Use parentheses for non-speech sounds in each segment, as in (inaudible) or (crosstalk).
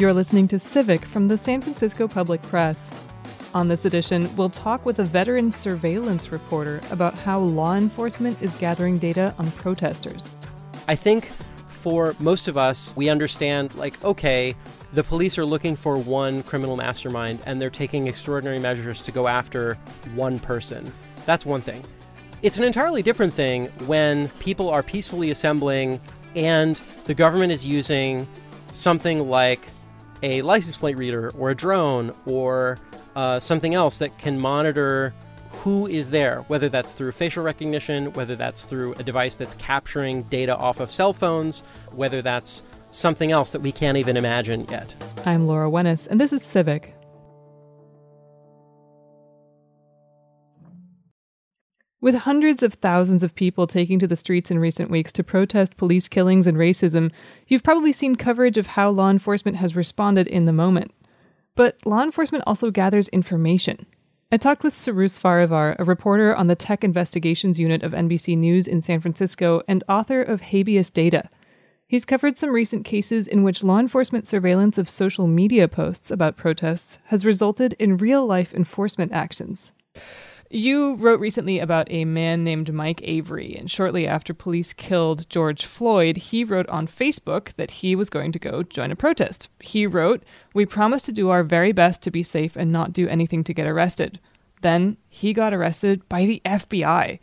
You're listening to Civic from the San Francisco Public Press. On this edition, we'll talk with a veteran surveillance reporter about how law enforcement is gathering data on protesters. I think for most of us, we understand, like, okay, the police are looking for one criminal mastermind and they're taking extraordinary measures to go after one person. That's one thing. It's an entirely different thing when people are peacefully assembling and the government is using something like a license plate reader or a drone or uh, something else that can monitor who is there, whether that's through facial recognition, whether that's through a device that's capturing data off of cell phones, whether that's something else that we can't even imagine yet. I'm Laura Wenus, and this is Civic. With hundreds of thousands of people taking to the streets in recent weeks to protest police killings and racism, you've probably seen coverage of how law enforcement has responded in the moment. But law enforcement also gathers information. I talked with Cyrus Farivar, a reporter on the Tech Investigations Unit of NBC News in San Francisco and author of Habeas Data. He's covered some recent cases in which law enforcement surveillance of social media posts about protests has resulted in real life enforcement actions. You wrote recently about a man named Mike Avery, and shortly after police killed George Floyd, he wrote on Facebook that he was going to go join a protest. He wrote, We promise to do our very best to be safe and not do anything to get arrested. Then he got arrested by the FBI.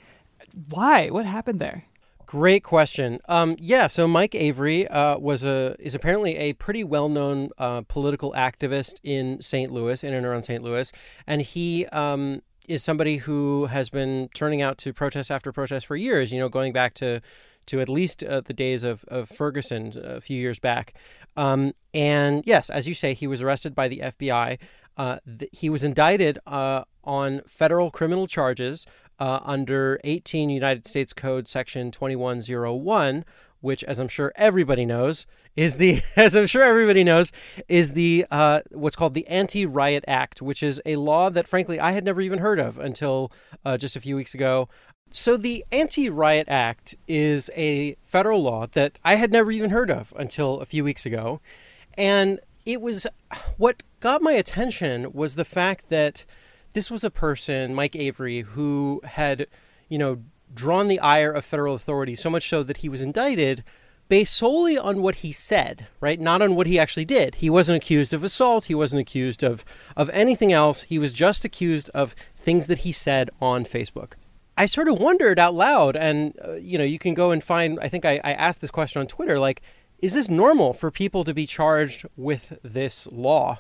Why? What happened there? Great question. Um, yeah, so Mike Avery uh, was a is apparently a pretty well known uh, political activist in St. Louis, in and around St. Louis, and he um, is somebody who has been turning out to protest after protest for years, you know, going back to to at least uh, the days of, of Ferguson uh, a few years back. Um, and yes, as you say, he was arrested by the FBI. Uh, th- he was indicted uh, on federal criminal charges uh, under 18 United States Code Section 2101, which, as I'm sure everybody knows, is the (laughs) as I'm sure everybody knows is the uh, what's called the Anti-Riot Act, which is a law that, frankly, I had never even heard of until uh, just a few weeks ago. So the Anti-Riot Act is a federal law that I had never even heard of until a few weeks ago, and it was what got my attention was the fact that this was a person, Mike Avery, who had, you know, drawn the ire of federal authorities so much so that he was indicted based solely on what he said, right? Not on what he actually did. He wasn't accused of assault. He wasn't accused of, of anything else. He was just accused of things that he said on Facebook. I sort of wondered out loud, and uh, you know, you can go and find. I think I, I asked this question on Twitter, like, is this normal for people to be charged with this law?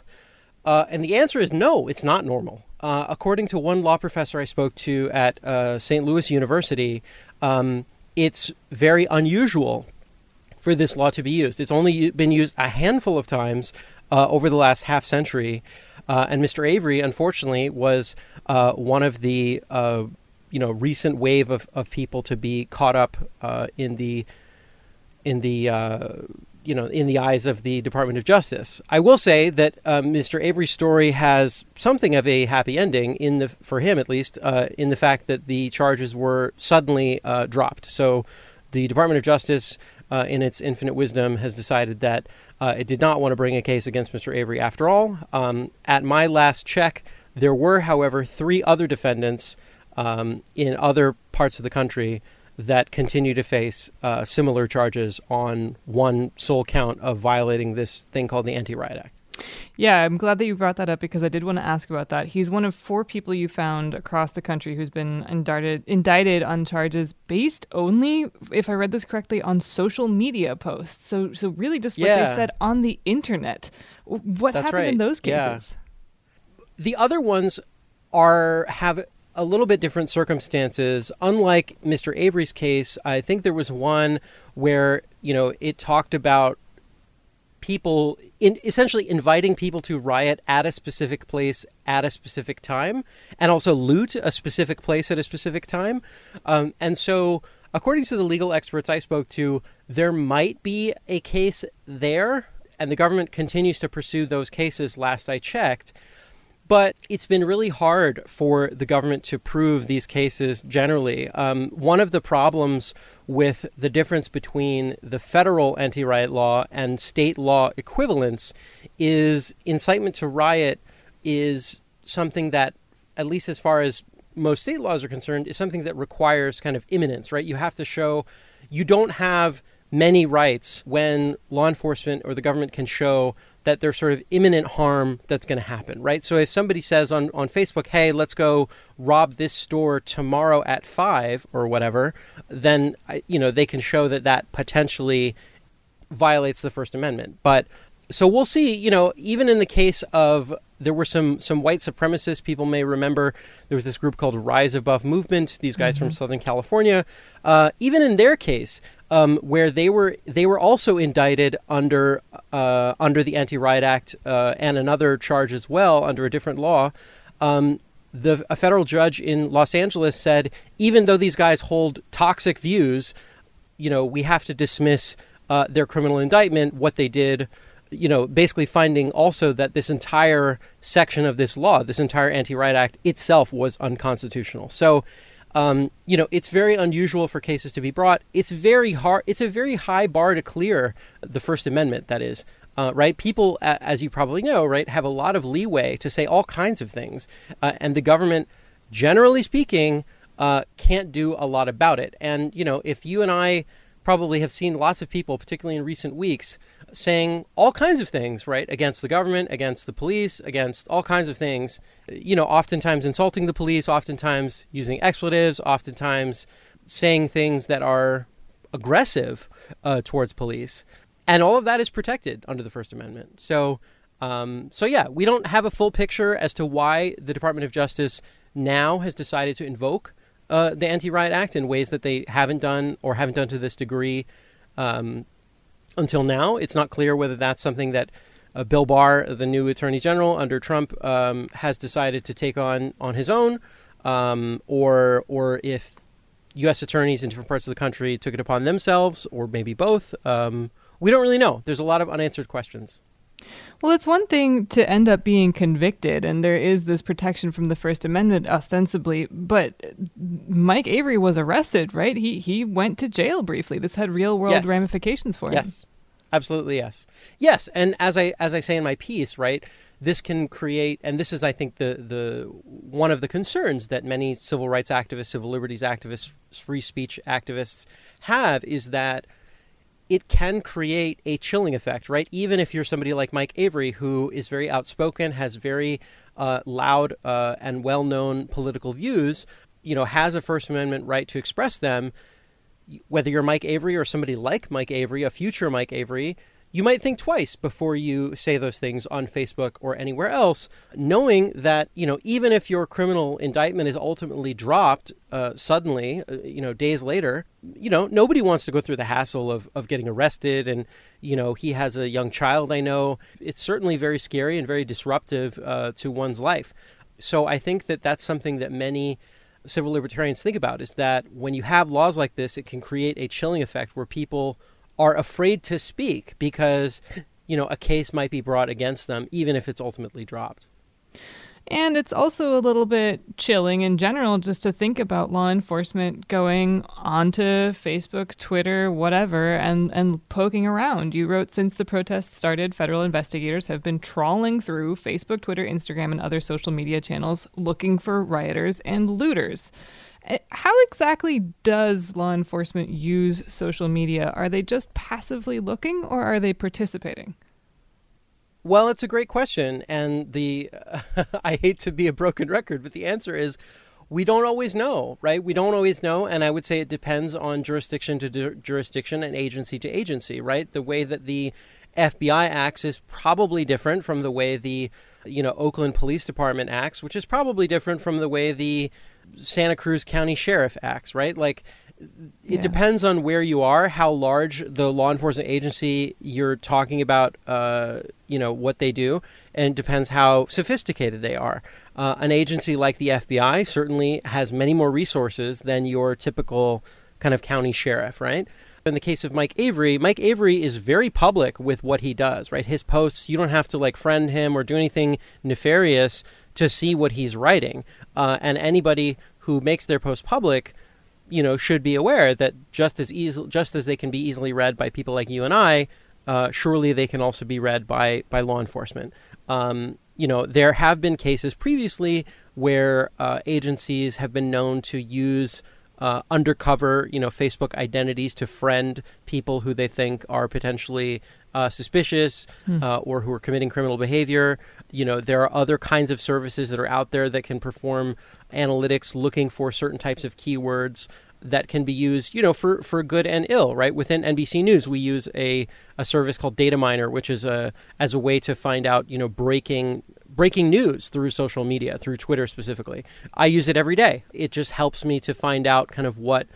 Uh, and the answer is no, it's not normal. Uh, according to one law professor I spoke to at uh, St. Louis University, um, it's very unusual for this law to be used. It's only been used a handful of times uh, over the last half century, uh, and Mr. Avery, unfortunately, was uh, one of the you know recent wave of, of people to be caught up in the in the you know in the eyes of the Department of Justice. I will say that Mr. Avery's story has something of a happy ending in the for him at least in the fact that the charges were suddenly dropped. So the Department of Justice uh, in its infinite wisdom, has decided that uh, it did not want to bring a case against Mr. Avery after all. Um, at my last check, there were, however, three other defendants um, in other parts of the country that continue to face uh, similar charges on one sole count of violating this thing called the Anti Riot Act. Yeah, I'm glad that you brought that up because I did want to ask about that. He's one of four people you found across the country who's been indicted indicted on charges based only, if I read this correctly, on social media posts. So, so really just what yeah. they said on the internet. What That's happened right. in those cases? Yeah. The other ones are have a little bit different circumstances. Unlike Mr. Avery's case, I think there was one where you know it talked about people in essentially inviting people to riot at a specific place at a specific time and also loot a specific place at a specific time um, and so according to the legal experts i spoke to there might be a case there and the government continues to pursue those cases last i checked but it's been really hard for the government to prove these cases generally. Um, one of the problems with the difference between the federal anti riot law and state law equivalents is incitement to riot is something that, at least as far as most state laws are concerned, is something that requires kind of imminence, right? You have to show you don't have many rights when law enforcement or the government can show that there's sort of imminent harm that's going to happen, right? So if somebody says on, on Facebook, hey, let's go rob this store tomorrow at five or whatever, then, you know, they can show that that potentially violates the First Amendment. But so we'll see, you know, even in the case of there were some some white supremacists people may remember there was this group called rise above movement these guys mm-hmm. from southern california uh, even in their case um, where they were they were also indicted under uh, under the Anti-Riot Act uh, and another charge as well under a different law. Um, the a federal judge in Los Angeles said even though these guys hold toxic views, you know we have to dismiss uh, their criminal indictment. What they did, you know, basically finding also that this entire section of this law, this entire Anti-Riot Act itself was unconstitutional. So um, you know, it's very unusual for cases to be brought. It's very hard. It's a very high bar to clear the First Amendment. That is. Uh, right? People, as you probably know, right, have a lot of leeway to say all kinds of things, uh, and the government, generally speaking, uh, can't do a lot about it. And you know, if you and I probably have seen lots of people, particularly in recent weeks, saying all kinds of things, right, against the government, against the police, against all kinds of things, you know, oftentimes insulting the police, oftentimes using expletives, oftentimes saying things that are aggressive uh, towards police. And all of that is protected under the First Amendment. So, um, so yeah, we don't have a full picture as to why the Department of Justice now has decided to invoke uh, the Anti-Riot Act in ways that they haven't done or haven't done to this degree um, until now. It's not clear whether that's something that uh, Bill Barr, the new Attorney General under Trump, um, has decided to take on on his own, um, or or if U.S. attorneys in different parts of the country took it upon themselves, or maybe both. Um, we don't really know. There's a lot of unanswered questions. Well, it's one thing to end up being convicted, and there is this protection from the First Amendment ostensibly, but Mike Avery was arrested, right? He he went to jail briefly. This had real world yes. ramifications for him. Yes, absolutely, yes, yes. And as I as I say in my piece, right, this can create, and this is, I think, the the one of the concerns that many civil rights activists, civil liberties activists, free speech activists have is that it can create a chilling effect, right? Even if you're somebody like Mike Avery, who is very outspoken, has very uh, loud uh, and well known political views, you know, has a First Amendment right to express them. Whether you're Mike Avery or somebody like Mike Avery, a future Mike Avery, you might think twice before you say those things on Facebook or anywhere else, knowing that, you know, even if your criminal indictment is ultimately dropped uh, suddenly, uh, you know, days later, you know, nobody wants to go through the hassle of, of getting arrested. And, you know, he has a young child, I know. It's certainly very scary and very disruptive uh, to one's life. So I think that that's something that many civil libertarians think about is that when you have laws like this, it can create a chilling effect where people are afraid to speak because you know a case might be brought against them even if it's ultimately dropped and it's also a little bit chilling in general just to think about law enforcement going onto Facebook, Twitter, whatever, and, and poking around. You wrote Since the protests started, federal investigators have been trawling through Facebook, Twitter, Instagram, and other social media channels looking for rioters and looters. Eh, how exactly does law enforcement use social media? Are they just passively looking or are they participating? Well, it's a great question. And the (laughs) I hate to be a broken record, but the answer is we don't always know, right? We don't always know. And I would say it depends on jurisdiction to jurisdiction and agency to agency, right? The way that the FBI acts is probably different from the way the, you know, Oakland Police Department acts, which is probably different from the way the Santa Cruz County Sheriff acts, right? Like it yeah. depends on where you are, how large the law enforcement agency you're talking about, uh, you know, what they do, and it depends how sophisticated they are. Uh, an agency like the FBI certainly has many more resources than your typical kind of county sheriff, right? In the case of Mike Avery, Mike Avery is very public with what he does, right? His posts, you don't have to like friend him or do anything nefarious to see what he's writing. Uh, and anybody who makes their post public, you know, should be aware that just as easily, just as they can be easily read by people like you and I, uh, surely they can also be read by by law enforcement. Um, you know, there have been cases previously where uh, agencies have been known to use uh, undercover, you know, Facebook identities to friend people who they think are potentially uh, suspicious hmm. uh, or who are committing criminal behavior. You know, there are other kinds of services that are out there that can perform analytics looking for certain types of keywords that can be used, you know, for, for good and ill, right? Within NBC News, we use a, a service called Dataminr, which is a as a way to find out, you know, breaking breaking news through social media, through Twitter specifically. I use it every day. It just helps me to find out kind of what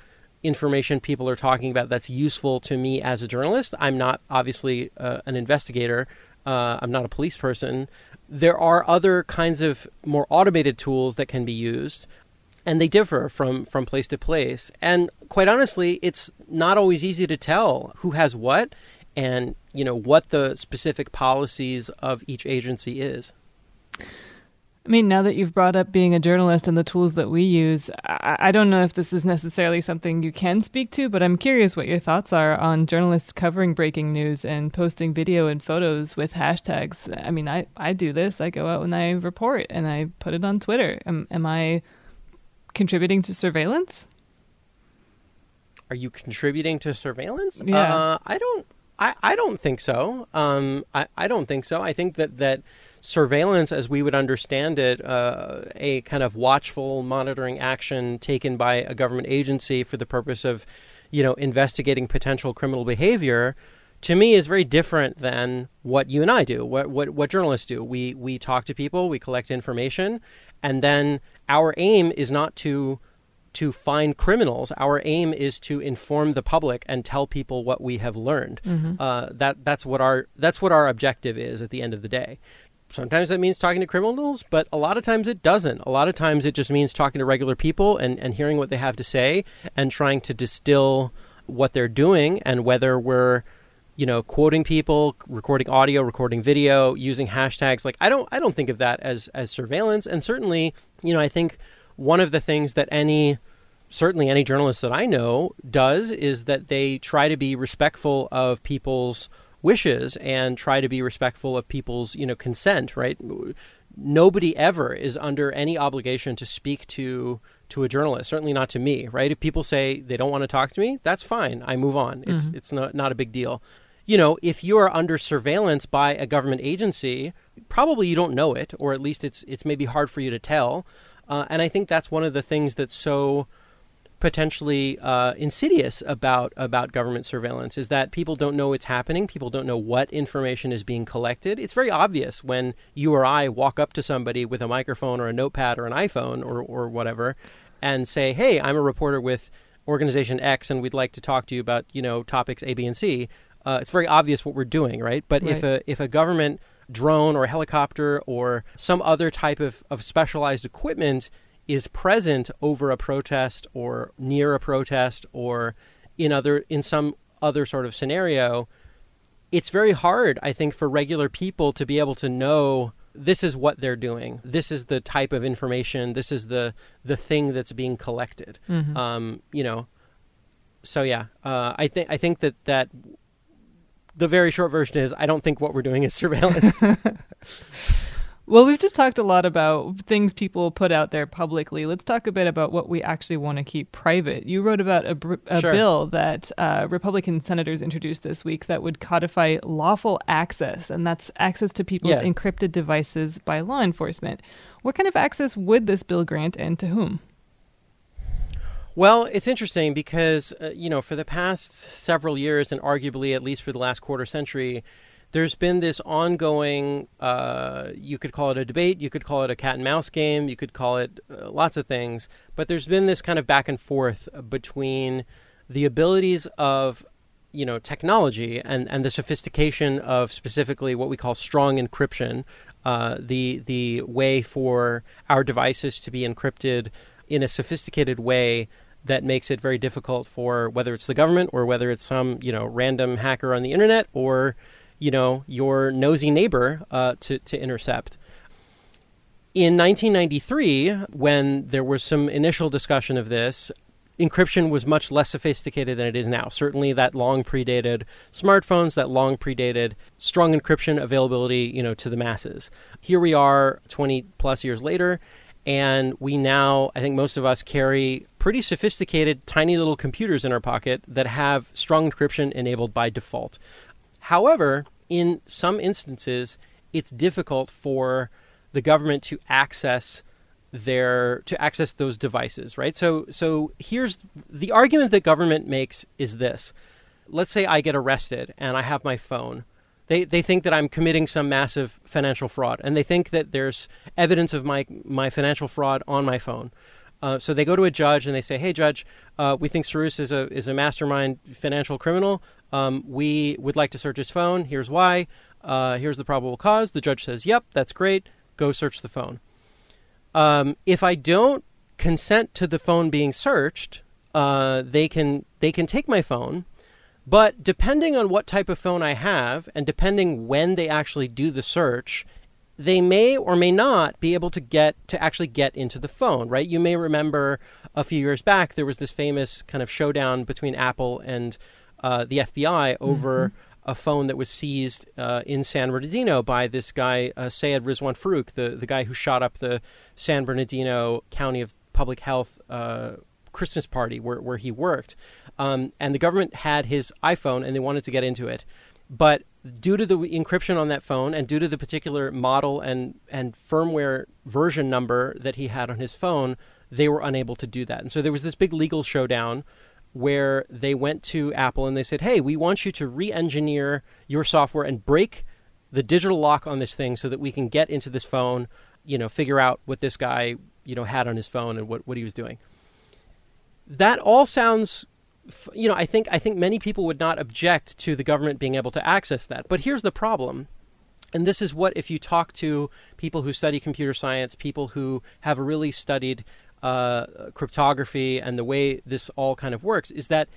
information people are talking about that's useful to me as a journalist. I'm not obviously uh, an investigator. Uh, I'm not a police person. There are other kinds of more automated tools that can be used and they differ from from place to place and quite honestly it's not always easy to tell who has what and you know what the specific policies of each agency is I mean, now that you've brought up being a journalist and the tools that we use, I, I, don't know if this is necessarily something you can speak to, but I'm curious what your thoughts are on journalists covering breaking news and posting video and photos with hashtags. I mean, I, I do this. I go out and I report and I put it on Twitter. Am, am I contributing to surveillance? Are you contributing to surveillance? Yeah. Uh, I don't. I, I don't think so. Um, I, I don't think so. I think that that surveillance, as we would understand it, uh, a kind of watchful monitoring action taken by a government agency for the purpose of, you know, investigating potential criminal behavior, to me is very different than what you and I do, what what, what journalists do. We we talk to people, we collect information, and then our aim is not to to find criminals. Our aim is to inform the public and tell people what we have learned. Mm-hmm. Uh, that that's what our that's what our objective is at the end of the day. Sometimes that means talking to criminals, but a lot of times it doesn't. A lot of times it just means talking to regular people and, and hearing what they have to say and trying to distill what they're doing and whether we're you know quoting people recording audio recording video using hashtags like i don't i don't think of that as as surveillance and certainly you know i think one of the things that any certainly any journalist that I know does is that they try to be respectful of people's wishes and try to be respectful of people's you know consent right? Nobody ever is under any obligation to speak to to a journalist certainly not to me right? If people say they don't want to talk to me that's fine i move on. It's mm-hmm. it's not not a big deal. You know if you are under surveillance by a government agency probably you don't know it or at least it's it's maybe hard for you to tell. Uh, and I think that's one of the things that's so potentially uh, insidious about about government surveillance is that people don't know it's happening. People don't know what information is being collected. It's very obvious when you or I walk up to somebody with a microphone or a notepad or an iPhone or or whatever, and say, "Hey, I'm a reporter with organization X, and we'd like to talk to you about you know topics A, B, and C." Uh, it's very obvious what we're doing, right? But right. if a if a government drone or helicopter or some other type of, of specialized equipment is present over a protest or near a protest or in other in some other sort of scenario it's very hard i think for regular people to be able to know this is what they're doing this is the type of information this is the the thing that's being collected mm-hmm. um, you know so yeah uh, i think i think that that the very short version is I don't think what we're doing is (laughs) surveillance. (laughs) well, we've just talked a lot about things people put out there publicly. Let's talk a bit about what we actually want to keep private. You wrote about a, a sure. bill that uh, Republican senators introduced this week that would codify lawful access, and that's access to people's yeah. encrypted devices by law enforcement. What kind of access would this bill grant and to whom? Well, it's interesting because, uh, you know, for the past several years, and arguably at least for the last quarter century, there's been this ongoing, uh, you could call it a debate, you could call it a cat and mouse game, you could call it uh, lots of things, but there's been this kind of back and forth between the abilities of you know technology and, and the sophistication of specifically what we call strong encryption, uh, the the way for our devices to be encrypted in a sophisticated way that makes it very difficult for whether it's the government or whether it's some you know random hacker on the internet or you know your nosy neighbor uh, to to intercept. In 1993, when there was some initial discussion of this, encryption was much less sophisticated than it is now. Certainly, that long predated smartphones, that long predated strong encryption availability, you know, to the masses. Here we are, 20 plus years later, and we now, I think most of us carry pretty sophisticated, tiny little computers in our pocket that have strong encryption enabled by default. However, in some instances, it's difficult for the government to access their to access those devices, right? So so here's the argument that government makes is this. Let's say I get arrested and I have my phone. They they think that I'm committing some massive financial fraud and they think that there's evidence of my my financial fraud on my phone. Uh, so they go to a judge and they say, "Hey, judge, uh, we think Cyrus is a is a mastermind financial criminal. Um, we would like to search his phone. Here's why. Uh, here's the probable cause." The judge says, "Yep, that's great. Go search the phone." Um, if I don't consent to the phone being searched, uh, they can they can take my phone. But depending on what type of phone I have, and depending when they actually do the search, they may or may not be able to get to actually get into the phone. Right? You may remember a few years back there was this famous kind of showdown between Apple and uh, the FBI over. Mm-hmm a phone that was seized uh, in San Bernardino by this guy, uh, Syed Rizwan Farook, the, the guy who shot up the San Bernardino County of Public Health uh, Christmas party where, where he worked. Um, and the government had his iPhone and they wanted to get into it. But due to the encryption on that phone and due to the particular model and, and firmware version number that he had on his phone, they were unable to do that. And so there was this big legal showdown where they went to Apple and they said, "Hey, we want you to re-engineer your software and break the digital lock on this thing so that we can get into this phone, you know, figure out what this guy, you know, had on his phone and what, what he was doing." That all sounds you know, I think I think many people would not object to the government being able to access that. But here's the problem. And this is what if you talk to people who study computer science, people who have really studied uh, cryptography and the way this all kind of works is that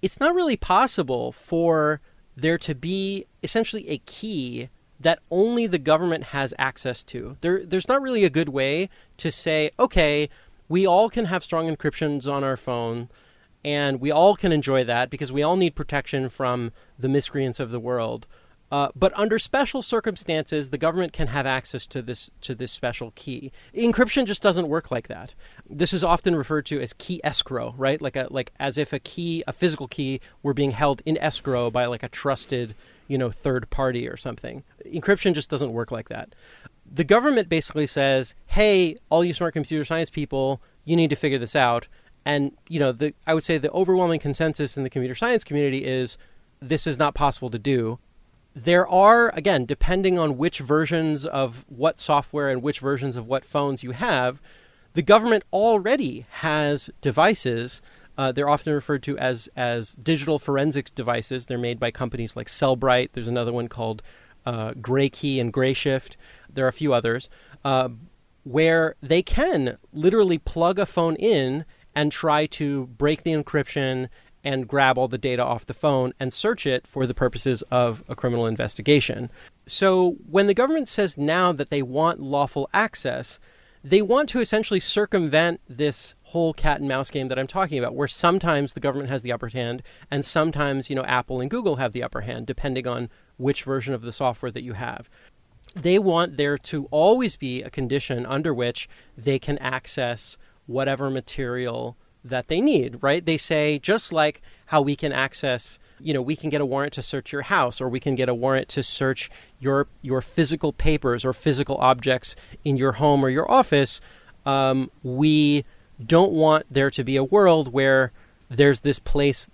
it's not really possible for there to be essentially a key that only the government has access to. There, there's not really a good way to say, okay, we all can have strong encryptions on our phone and we all can enjoy that because we all need protection from the miscreants of the world. Uh, but under special circumstances, the government can have access to this to this special key. Encryption just doesn't work like that. This is often referred to as key escrow, right? Like a like as if a key, a physical key, were being held in escrow by like a trusted, you know, third party or something. Encryption just doesn't work like that. The government basically says, "Hey, all you smart computer science people, you need to figure this out." And you know, the I would say the overwhelming consensus in the computer science community is this is not possible to do there are again depending on which versions of what software and which versions of what phones you have the government already has devices uh, they're often referred to as as digital forensics devices. They're made by companies like Cellebrite there's another one called uh, Graykey and Grayshift. There are a few others uh, where they can literally plug a phone in and try to break the encryption and grab all the data off the phone and search it for the purposes of a criminal investigation. So when the government says now that they want lawful access, they want to essentially circumvent this whole cat and mouse game that I'm talking about, where sometimes the government has the upper hand and sometimes, you know, Apple and Google have the upper hand, depending on which version of the software that you have. They want there to always be a condition under which they can access whatever material that they need, right? They say just like how we can access, you know, we can get a warrant to search your house or we can get a warrant to search your your physical papers or physical objects in your home or your office. Um, we don't want there to be a world where there's this place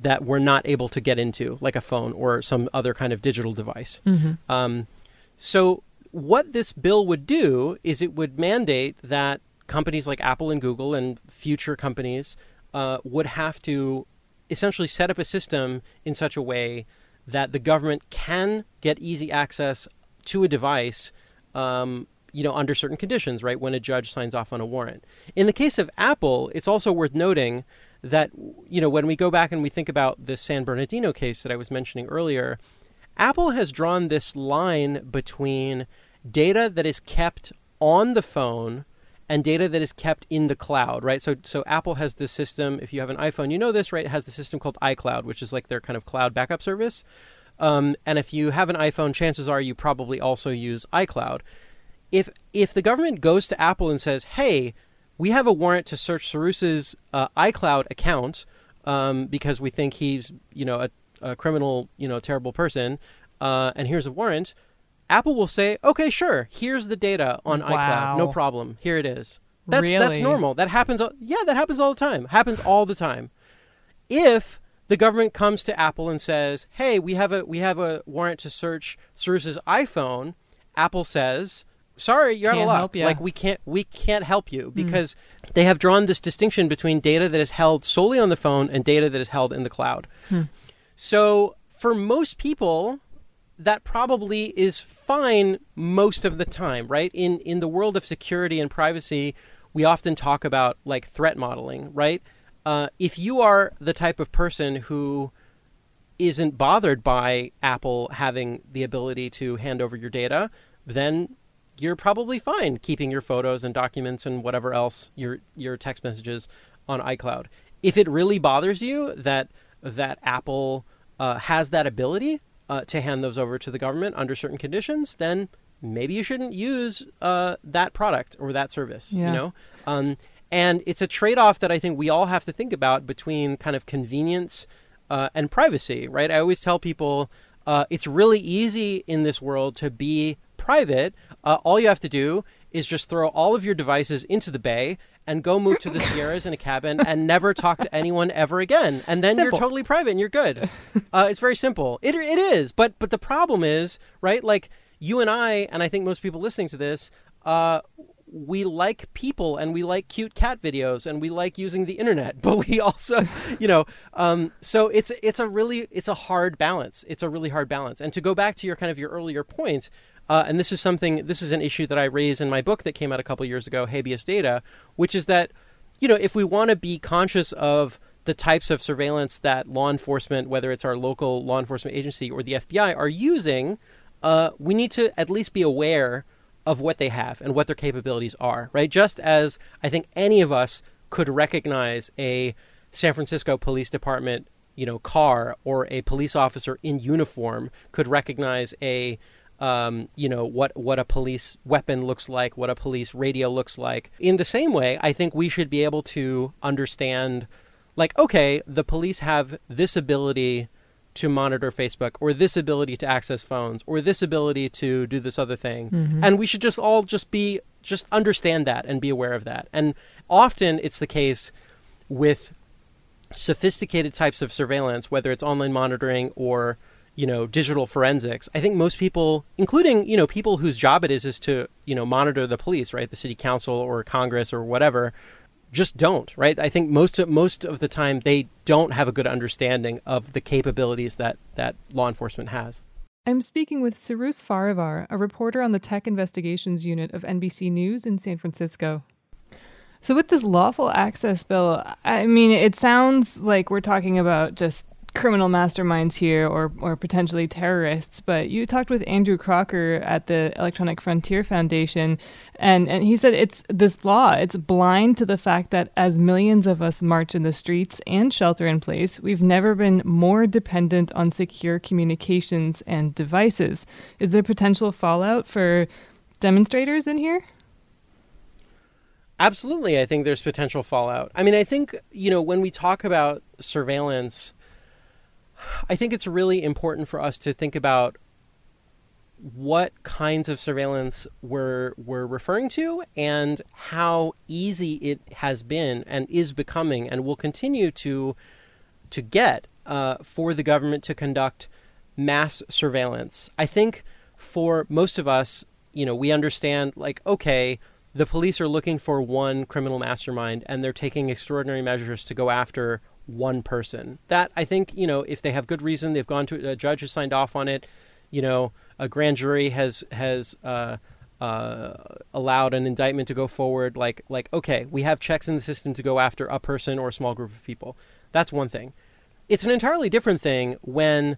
that we're not able to get into, like a phone or some other kind of digital device. Mm-hmm. Um, so, what this bill would do is it would mandate that companies like Apple and Google and future companies uh, would have to essentially set up a system in such a way that the government can get easy access to a device, um, you know, under certain conditions, right? When a judge signs off on a warrant. In the case of Apple, it's also worth noting that, you know, when we go back and we think about the San Bernardino case that I was mentioning earlier, Apple has drawn this line between data that is kept on the phone and data that is kept in the cloud, right? So so Apple has this system. If you have an iPhone, you know this, right? It has the system called iCloud, which is like their kind of cloud backup service. Um, and if you have an iPhone, chances are you probably also use iCloud. If if the government goes to Apple and says, "Hey, we have a warrant to search Cyrus's uh, iCloud account um, because we think he's you know a, a criminal, you know, terrible person, uh, and here's a warrant," Apple will say, "Okay, sure. Here's the data on Wow. iCloud. No problem. Here it is." That's that's normal. That happens. all- Yeah, that happens all the time. Happens all the time. If the government comes to Apple and says, "Hey, we have a we have a warrant to search Cyrus's iPhone," Apple says, "Sorry, you're out of Can't luck. help ya." Like we can't we can't help you hmm. because they have drawn this distinction between data that is held solely on the phone and data that is held in the cloud." Hmm. So, for most people, that probably is fine most of the time, right? In in the world of security and privacy, we often talk about like threat modeling, right? Uh, if you are the type of person who isn't bothered by Apple having the ability to hand over your data, then you're probably fine keeping your photos and documents and whatever else your your text messages on iCloud. If it really bothers you that that Apple uh, has that ability uh, to hand those over to the government under certain conditions, then maybe you shouldn't use uh, that product or that service. Yeah. You know, um, and it's a trade-off that I think we all have to think about between kind of convenience uh, and privacy, right? I always tell people uh, it's really easy in this world to be private. Uh, all you have to do is just throw all of your devices into the bay and go move to the (laughs) Sierras in a cabin and never talk to anyone ever again. And then Simple. you're totally private and you're good. (laughs) Uh, it's very simple. It, it is. But, but the problem is, right, like you and I, and I think most people listening to this, uh, we like people and we like cute cat videos and we like using the internet (laughs) but we also you know um, so it's it's a really it's a hard balance it's a really hard balance and to go back to your kind of your earlier point uh, and this is something this is an issue that i raise in my book that came out a couple years ago habeas data which is that you know if we want to be conscious of the types of surveillance that law enforcement whether it's our local law enforcement agency or the fbi are using uh, we need to at least be aware of what they have and what their capabilities are, right? Just as I think any of us could recognize a San Francisco Police Department, you know, car or a police officer in uniform could recognize a um, you know what what a police weapon looks like, what a police radio looks like. In the same way, I think we should be able to understand, like, okay, the police have this ability to monitor Facebook or this ability to access phones or this ability to do this other thing. And we should just all just be just understand that and be aware of that. And often it's the case with sophisticated types of surveillance, whether it's online monitoring or you know digital forensics. I think most people, including you know people whose job it is is to you know monitor the police, right, the city council or Congress or whatever, just don't, right? I think most of, most of the time they don't have a good understanding of the capabilities that that law enforcement has. I'm speaking with Cyrus Farivar, a reporter on the Tech Investigations Unit of NBC News in San Francisco. So, with this lawful access bill, I mean, it sounds like we're talking about just criminal masterminds here or, or potentially terrorists, but you talked with Andrew Crocker at the Electronic Frontier Foundation, and, and he said it's this law, it's blind to the fact that as millions of us march in the streets and shelter in place, we've never been more dependent on secure communications and devices. Is there potential fallout for demonstrators in here? Absolutely, I think there's potential fallout. I mean, I think, you know, when we talk about surveillance, I think it's really important for us to think about what kinds of surveillance we're we're referring to and how easy it has been and is becoming and will continue to to get uh, for the government to conduct mass surveillance. I think for most of us, you know, we understand like okay, the police are looking for one criminal mastermind and they're taking extraordinary measures to go after one person. That I think, you know, if they have good reason, they've gone to a judge has signed off on it, you know, a grand jury has has uh, uh, allowed an indictment to go forward. Like like okay, we have checks in the system to go after a person or a small group of people. That's one thing. It's an entirely different thing when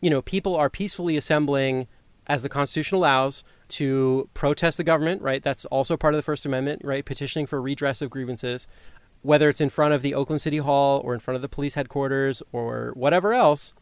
you know people are peacefully assembling as the Constitution allows, to protest the government, right? That's also part of the First Amendment, right? Petitioning for redress of grievances, whether it's in front of the Oakland City Hall or in front of the police headquarters or whatever else.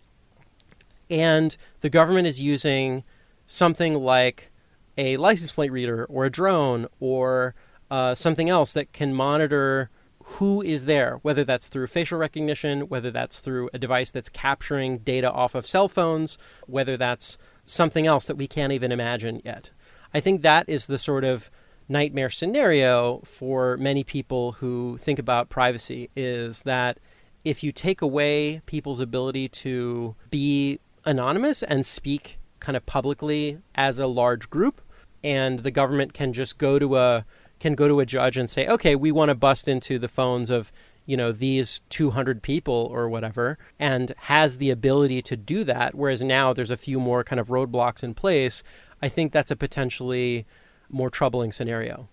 And the government is using something like a license plate reader or a drone or uh, something else that can monitor who is there, whether that's through facial recognition, whether that's through a device that's capturing data off of cell phones, whether that's something else that we can't even imagine yet. I think that is the sort of nightmare scenario for many people who think about privacy is that if you take away people's ability to be anonymous and speak kind of publicly as a large group and the government can just go to a can go to a judge and say, okay, we want to bust into the phones of you know these 200 people or whatever and has the ability to do that whereas now there's a few more kind of roadblocks in place i think that's a potentially more troubling scenario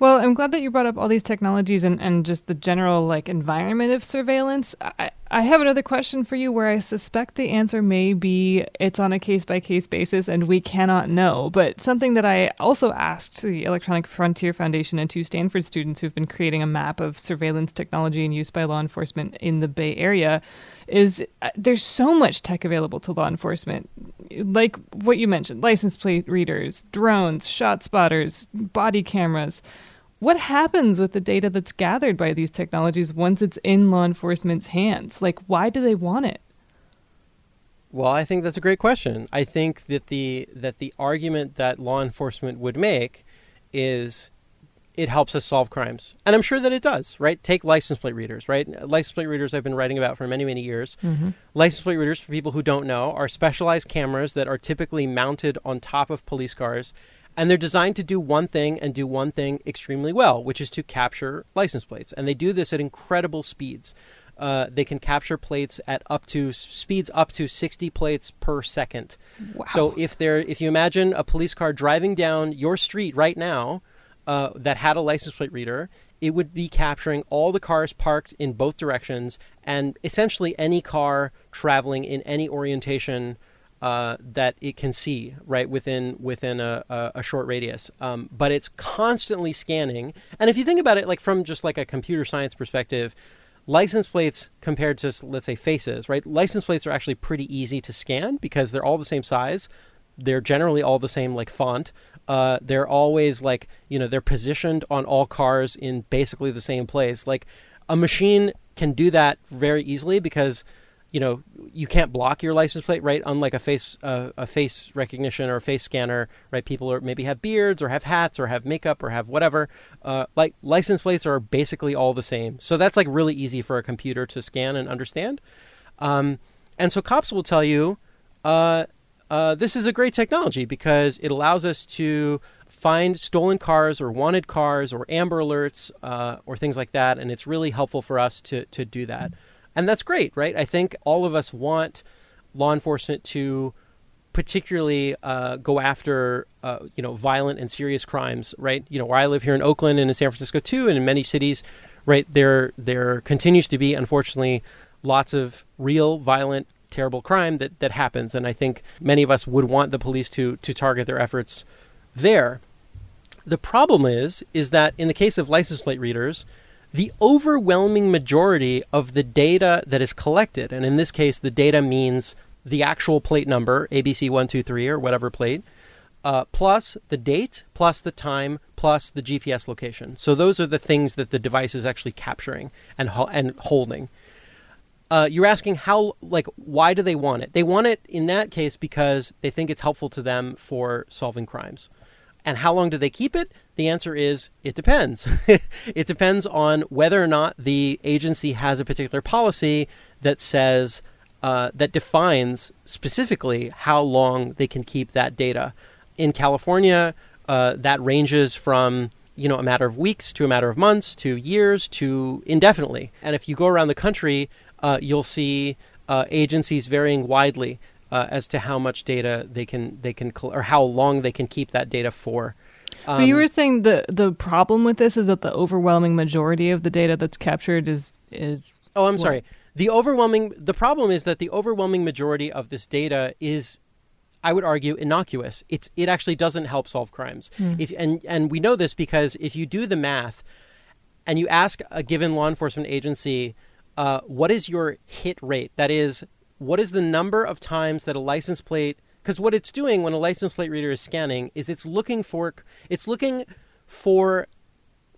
well, I'm glad that you brought up all these technologies and, and just the general like environment of surveillance. I, I have another question for you where I suspect the answer may be it's on a case by case basis and we cannot know. But something that I also asked the Electronic Frontier Foundation and two Stanford students who've been creating a map of surveillance technology and use by law enforcement in the Bay Area is uh, there's so much tech available to law enforcement. Like what you mentioned, license plate readers, drones, shot spotters, body cameras what happens with the data that's gathered by these technologies once it's in law enforcement's hands? Like, why do they want it? Well, I think that's a great question. I think that the that the argument that law enforcement would make is it helps us solve crimes. And I'm sure that it does, right? Take license plate readers, right? License plate readers I've been writing about for many, many years. Mm-hmm. License plate readers, for people who don't know, are specialized cameras that are typically mounted on top of police cars and they're designed to do one thing and do one thing extremely well, which is to capture license plates. And they do this at incredible speeds. Uh, they can capture plates at up to speeds up to 60 plates per second. Wow. So if there, if you imagine a police car driving down your street right now uh, that had a license plate reader, it would be capturing all the cars parked in both directions and essentially any car traveling in any orientation uh, that it can see right within within a, a, a short radius. Um, but it's constantly scanning. And if you think about it, like from just like a computer science perspective, license plates compared to let's say faces, right? License plates are actually pretty easy to scan because they're all the same size. They're generally all the same like font. Uh, they're always like you know they're positioned on all cars in basically the same place. Like a machine can do that very easily because you know you can't block your license plate right? Unlike a face uh, a face recognition or a face scanner right? People are maybe have beards or have hats or have makeup or have whatever. Uh, like license plates are basically all the same. So that's like really easy for a computer to scan and understand. Um, and so cops will tell you uh, uh this is a great technology because it allows us to find stolen cars or wanted cars or amber alerts uh, or things like that and it's really helpful for us to, to do that and that's great, right? I think all of us want law enforcement to particularly uh, go after uh, you know violent and serious crimes, right? You know, where I live here in Oakland and in San Francisco too, and in many cities, right? There there continues to be, unfortunately, lots of real violent, terrible crime that that happens, and I think many of us would want the police to to target their efforts there. The problem is is that in the case of license plate readers, the overwhelming majority of the data that is collected, and in this case, the data means the actual plate number, ABC123 or whatever plate, uh, plus the date, plus the time, plus the GPS location. So those are the things that the device is actually capturing and ho- and holding. Uh, you're asking how, like, why do they want it? They want it in that case because they think it's helpful to them for solving crimes. And how long do they keep it? The answer is it depends. (laughs) it depends on whether or not the agency has a particular policy that says, uh, that defines specifically how long they can keep that data. In California, uh, that ranges from you know a matter of weeks to a matter of months to years to indefinitely. And if you go around the country, uh, you'll see uh, agencies varying widely uh, as to how much data they can they can or how long they can keep that data for. Um, but you um, were saying the the problem with this is that the overwhelming majority of the data that's captured is is. Oh, I'm what? sorry. The overwhelming the problem is that the overwhelming majority of this data is I would argue innocuous. It's it actually doesn't help solve crimes. If and and we know this because if you do the math and you ask a given law enforcement agency, uh, what is your hit rate? That is, what is the number of times that a license plate? Because what it's doing when a license plate reader is scanning is it's looking for it's looking for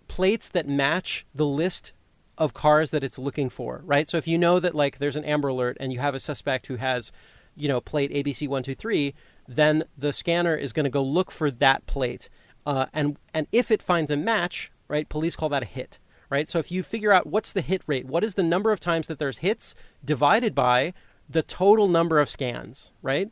plates that match the list of cars that it's looking for, right? So if you know that like there's an Amber Alert and you have a suspect who has, you know, plate ABC one two three, then the scanner is going to go look for that plate, uh, and and if it finds a match, right, police call that a hit, right? So if you figure out what's the hit rate, what is the number of times that there's hits divided by the total number of scans, right?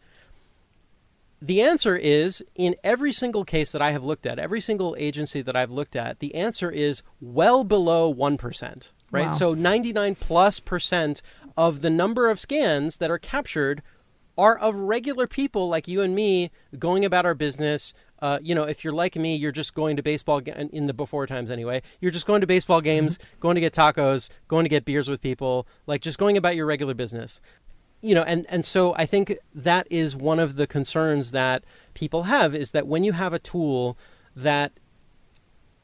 The answer is in every single case that I have looked at, every single agency that I've looked at, the answer is well below 1%, right? Wow. So 99 plus percent of the number of scans that are captured are of regular people like you and me going about our business. Uh, you know, if you're like me, you're just going to baseball ga- in the before times anyway. You're just going to baseball games, going to get tacos, going to get beers with people, like just going about your regular business you know and and so i think that is one of the concerns that people have is that when you have a tool that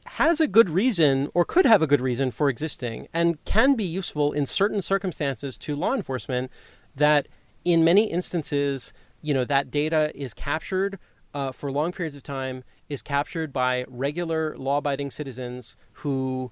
has a good reason or could have a good reason for existing and can be useful in certain circumstances to law enforcement that in many instances you know that data is captured uh, for long periods of time is captured by regular law-abiding citizens who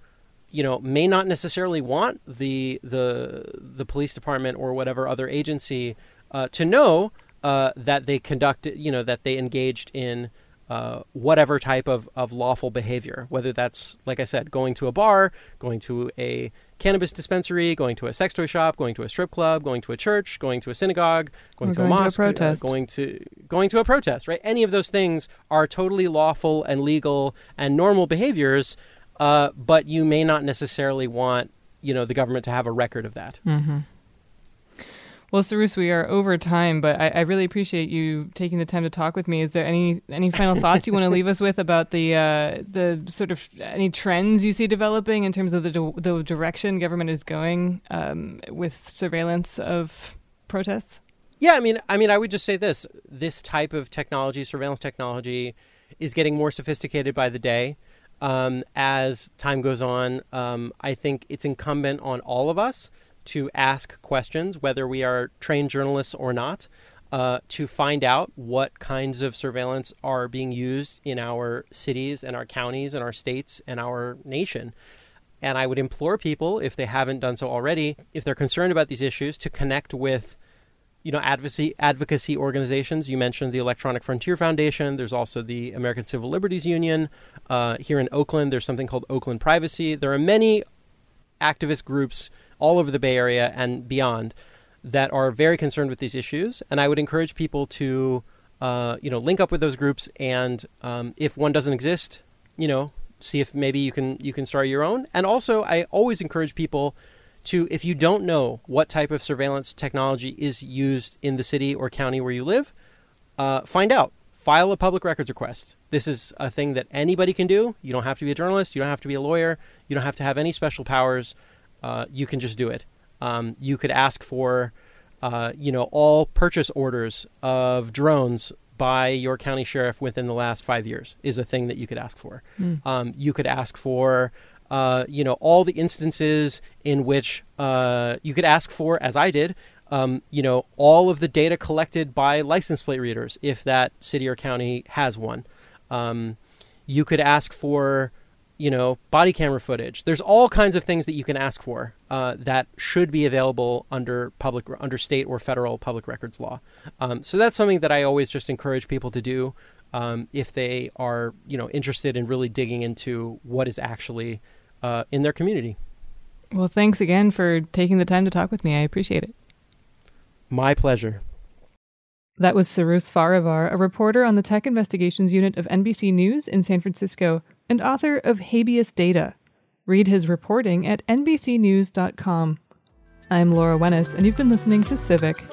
you know may not necessarily want the the the police department or whatever other agency uh, to know uh, that they conducted you know that they engaged in uh, whatever type of, of lawful behavior whether that's like I said going to a bar going to a cannabis dispensary going to a sex toy shop going to a strip club going to a church going to a synagogue going to a going to a mosque uh, going to going to a protest right any of those things are totally lawful and legal and normal behaviors uh, but you may not necessarily want you know the government to have a record of that. Mm-hmm. Well, Cyrus, we are over time, but I, I really appreciate you taking the time to talk with me. Is there any any final thoughts you want to leave us with about the uh, the sort of any trends you see developing in terms of the the direction government is going um, with surveillance of protests? Yeah, I mean, I mean, I would just say this: this type of technology, surveillance technology, is getting more sophisticated by the day. Um, as time goes on, um, I think it's incumbent on all of us to ask questions, whether we are trained journalists or not, uh, to find out what kinds of surveillance are being used in our cities and our counties and our states and our nation. And I would implore people, if they haven't done so already, if they're concerned about these issues, to connect with you know advocacy advocacy organizations. You mentioned the Electronic Frontier Foundation. There's also the American Civil Liberties Union. Uh, here in Oakland, there's something called Oakland Privacy. There are many activist groups all over the Bay Area and beyond that are very concerned with these issues. And I would encourage people to uh, you know link up with those groups. And um, if one doesn't exist, you know see if maybe you can you can start your own. And also, I always encourage people to if you don't know what type of surveillance technology is used in the city or county where you live, uh, find out. File a public records request. This is a thing that anybody can do. You don't have to be a journalist. You don't have to be a lawyer. You don't have to have any special powers. Uh, you can just do it. Um, you could ask for, uh, you know, all purchase orders of drones by your county sheriff within the last five years is a thing that you could ask for. Um, you could ask for uh, you know, all the instances in which uh, you could ask for, as I did, um, you know, all of the data collected by license plate readers, if that city or county has one. Um, you could ask for, you know, body camera footage. There's all kinds of things that you can ask for uh, that should be available under public, under state or federal public records law. Um, so that's something that I always just encourage people to do um, if they are, you know, interested in really digging into what is actually uh, in their community. Well, thanks again for taking the time to talk with me. I appreciate it. My pleasure. That was Cyrus Farivar, a reporter on the Tech Investigations Unit of NBC News in San Francisco and author of Habeas Data. Read his reporting at nbcnews.com. I'm Laura Wennis, and you've been listening to Civic.